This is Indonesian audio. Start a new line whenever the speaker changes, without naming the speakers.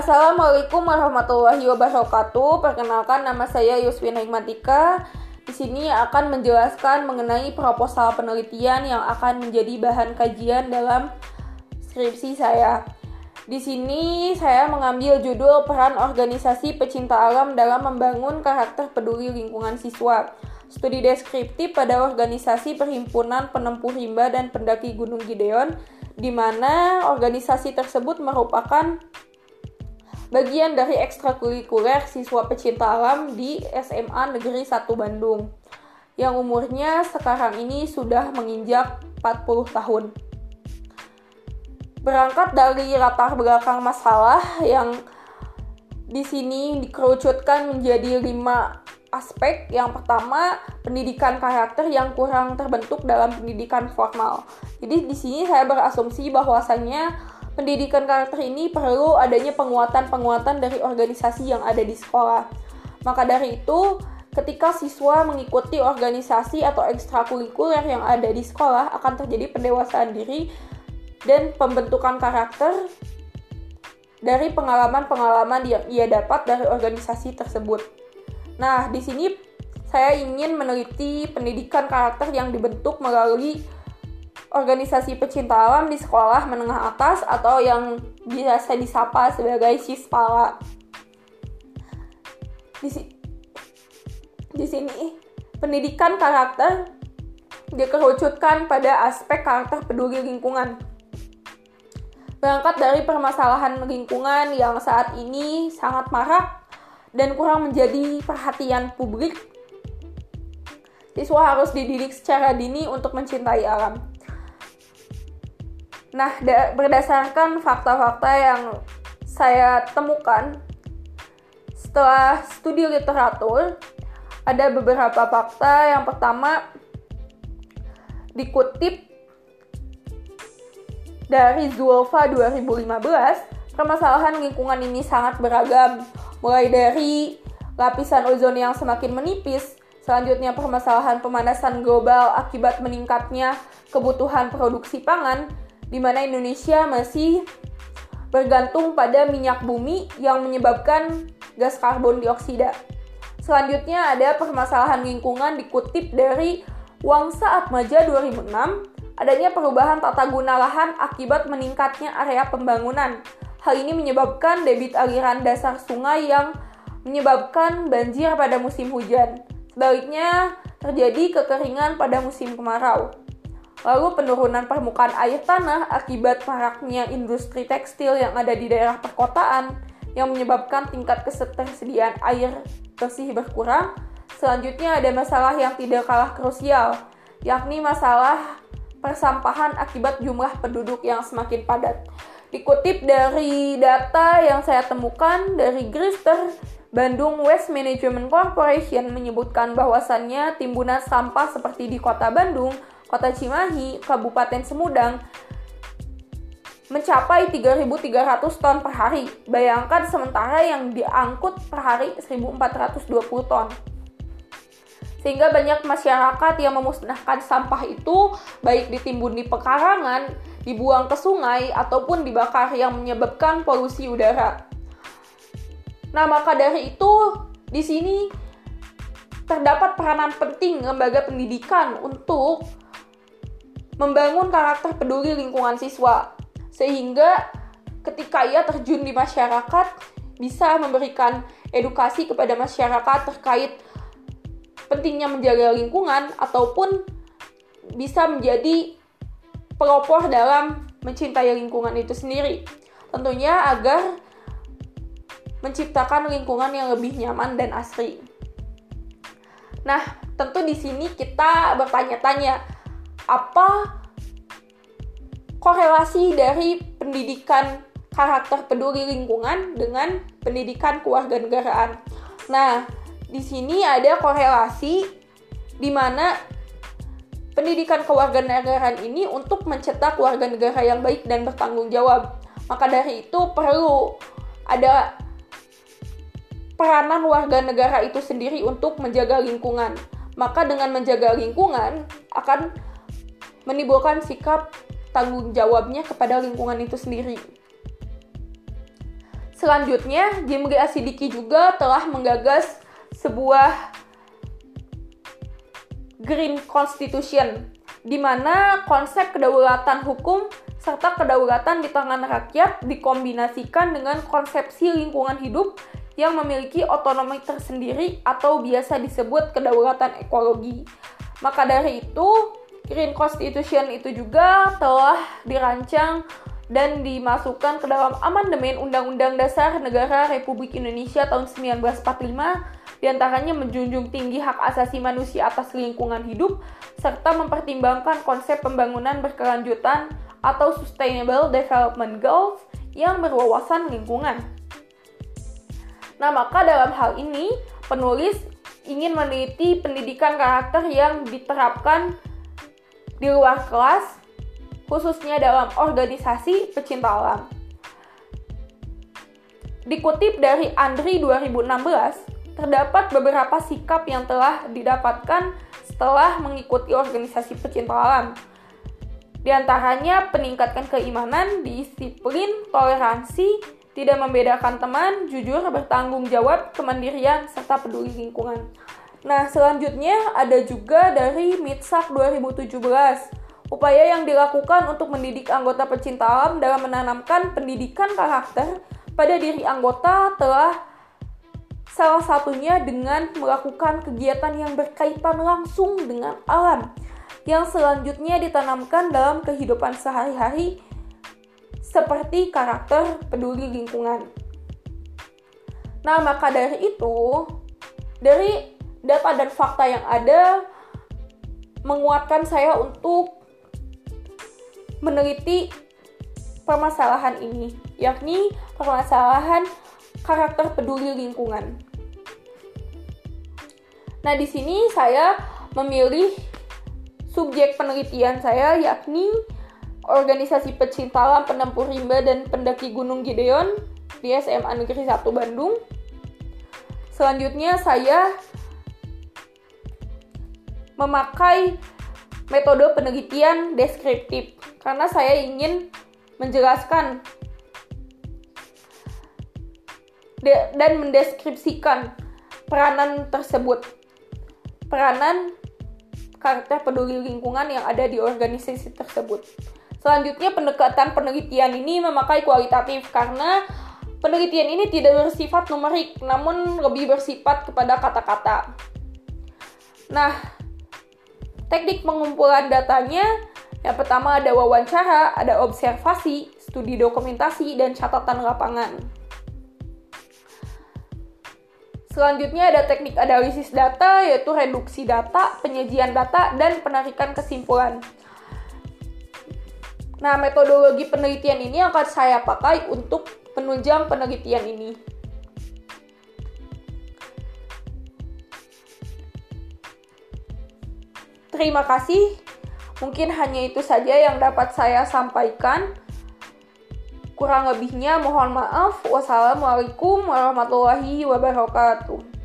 Assalamualaikum warahmatullahi wabarakatuh. Perkenalkan nama saya Yuswina Hikmatika. Di sini akan menjelaskan mengenai proposal penelitian yang akan menjadi bahan kajian dalam skripsi saya. Di sini saya mengambil judul peran organisasi pecinta alam dalam membangun karakter peduli lingkungan siswa. Studi deskriptif pada organisasi Perhimpunan Penempuh Rimba dan Pendaki Gunung Gideon, di mana organisasi tersebut merupakan bagian dari ekstrakurikuler siswa pecinta alam di SMA Negeri 1 Bandung yang umurnya sekarang ini sudah menginjak 40 tahun. Berangkat dari latar belakang masalah yang di sini dikerucutkan menjadi lima aspek. Yang pertama, pendidikan karakter yang kurang terbentuk dalam pendidikan formal. Jadi di sini saya berasumsi bahwasannya pendidikan karakter ini perlu adanya penguatan-penguatan dari organisasi yang ada di sekolah. Maka dari itu, ketika siswa mengikuti organisasi atau ekstrakurikuler yang ada di sekolah akan terjadi pendewasaan diri dan pembentukan karakter dari pengalaman-pengalaman yang ia dapat dari organisasi tersebut. Nah, di sini saya ingin meneliti pendidikan karakter yang dibentuk melalui organisasi pecinta alam di sekolah menengah atas atau yang biasa disapa sebagai SISPALA. Di, di sini pendidikan karakter dikerucutkan pada aspek karakter peduli lingkungan. Berangkat dari permasalahan lingkungan yang saat ini sangat marak dan kurang menjadi perhatian publik, siswa harus dididik secara dini untuk mencintai alam. Nah, berdasarkan fakta-fakta yang saya temukan setelah studi literatur, ada beberapa fakta. Yang pertama, dikutip dari Zulfa 2015, permasalahan lingkungan ini sangat beragam, mulai dari lapisan ozon yang semakin menipis, selanjutnya permasalahan pemanasan global akibat meningkatnya kebutuhan produksi pangan, di mana Indonesia masih bergantung pada minyak bumi yang menyebabkan gas karbon dioksida. Selanjutnya ada permasalahan lingkungan dikutip dari Wangsa Atmaja 2006, adanya perubahan tata guna lahan akibat meningkatnya area pembangunan. Hal ini menyebabkan debit aliran dasar sungai yang menyebabkan banjir pada musim hujan. Sebaliknya, terjadi kekeringan pada musim kemarau. Lalu penurunan permukaan air tanah akibat maraknya industri tekstil yang ada di daerah perkotaan yang menyebabkan tingkat ketersediaan air bersih berkurang. Selanjutnya ada masalah yang tidak kalah krusial, yakni masalah persampahan akibat jumlah penduduk yang semakin padat. Dikutip dari data yang saya temukan dari Grister, Bandung Waste Management Corporation menyebutkan bahwasannya timbunan sampah seperti di kota Bandung Kota Cimahi, Kabupaten Semudang mencapai 3.300 ton per hari. Bayangkan sementara yang diangkut per hari 1.420 ton. Sehingga banyak masyarakat yang memusnahkan sampah itu baik ditimbun di pekarangan, dibuang ke sungai, ataupun dibakar yang menyebabkan polusi udara. Nah, maka dari itu di sini terdapat peranan penting lembaga pendidikan untuk membangun karakter peduli lingkungan siswa sehingga ketika ia terjun di masyarakat bisa memberikan edukasi kepada masyarakat terkait pentingnya menjaga lingkungan ataupun bisa menjadi pelopor dalam mencintai lingkungan itu sendiri. Tentunya agar menciptakan lingkungan yang lebih nyaman dan asri. Nah, tentu di sini kita bertanya-tanya, apa korelasi dari pendidikan karakter peduli lingkungan dengan pendidikan kewarganegaraan. Nah, di sini ada korelasi di mana pendidikan kewarganegaraan ini untuk mencetak warga negara yang baik dan bertanggung jawab. Maka dari itu perlu ada peranan warga negara itu sendiri untuk menjaga lingkungan. Maka dengan menjaga lingkungan akan menimbulkan sikap tanggung jawabnya kepada lingkungan itu sendiri. Selanjutnya, Jimri Asidiki juga telah menggagas sebuah Green Constitution, di mana konsep kedaulatan hukum serta kedaulatan di tangan rakyat dikombinasikan dengan konsepsi lingkungan hidup yang memiliki otonomi tersendiri atau biasa disebut kedaulatan ekologi. Maka dari itu, Green Constitution itu juga telah dirancang dan dimasukkan ke dalam amandemen Undang-Undang Dasar Negara Republik Indonesia tahun 1945 di antaranya menjunjung tinggi hak asasi manusia atas lingkungan hidup serta mempertimbangkan konsep pembangunan berkelanjutan atau Sustainable Development Goals yang berwawasan lingkungan. Nah, maka dalam hal ini penulis ingin meneliti pendidikan karakter yang diterapkan di luar kelas khususnya dalam organisasi pecinta alam. Dikutip dari Andri 2016, terdapat beberapa sikap yang telah didapatkan setelah mengikuti organisasi pecinta alam. Di antaranya peningkatkan keimanan, disiplin, toleransi, tidak membedakan teman, jujur, bertanggung jawab, kemandirian, serta peduli lingkungan. Nah, selanjutnya ada juga dari Mitsak 2017 Upaya yang dilakukan untuk mendidik anggota pecinta alam dalam menanamkan pendidikan karakter pada diri anggota telah salah satunya dengan melakukan kegiatan yang berkaitan langsung dengan alam yang selanjutnya ditanamkan dalam kehidupan sehari-hari seperti karakter peduli lingkungan. Nah, maka dari itu, dari data dan fakta yang ada menguatkan saya untuk meneliti permasalahan ini, yakni permasalahan karakter peduli lingkungan. Nah, di sini saya memilih subjek penelitian saya yakni organisasi pecinta alam penempur rimba dan pendaki Gunung Gideon di SMA Negeri 1 Bandung. Selanjutnya saya memakai metode penelitian deskriptif karena saya ingin menjelaskan dan mendeskripsikan peranan tersebut. Peranan karakter peduli lingkungan yang ada di organisasi tersebut. Selanjutnya pendekatan penelitian ini memakai kualitatif karena penelitian ini tidak bersifat numerik namun lebih bersifat kepada kata-kata. Nah, Teknik pengumpulan datanya yang pertama ada wawancara, ada observasi, studi dokumentasi, dan catatan lapangan. Selanjutnya ada teknik analisis data, yaitu reduksi data, penyajian data, dan penarikan kesimpulan. Nah, metodologi penelitian ini akan saya pakai untuk penunjang penelitian ini. Terima kasih. Mungkin hanya itu saja yang dapat saya sampaikan. Kurang lebihnya mohon maaf. Wassalamualaikum warahmatullahi wabarakatuh.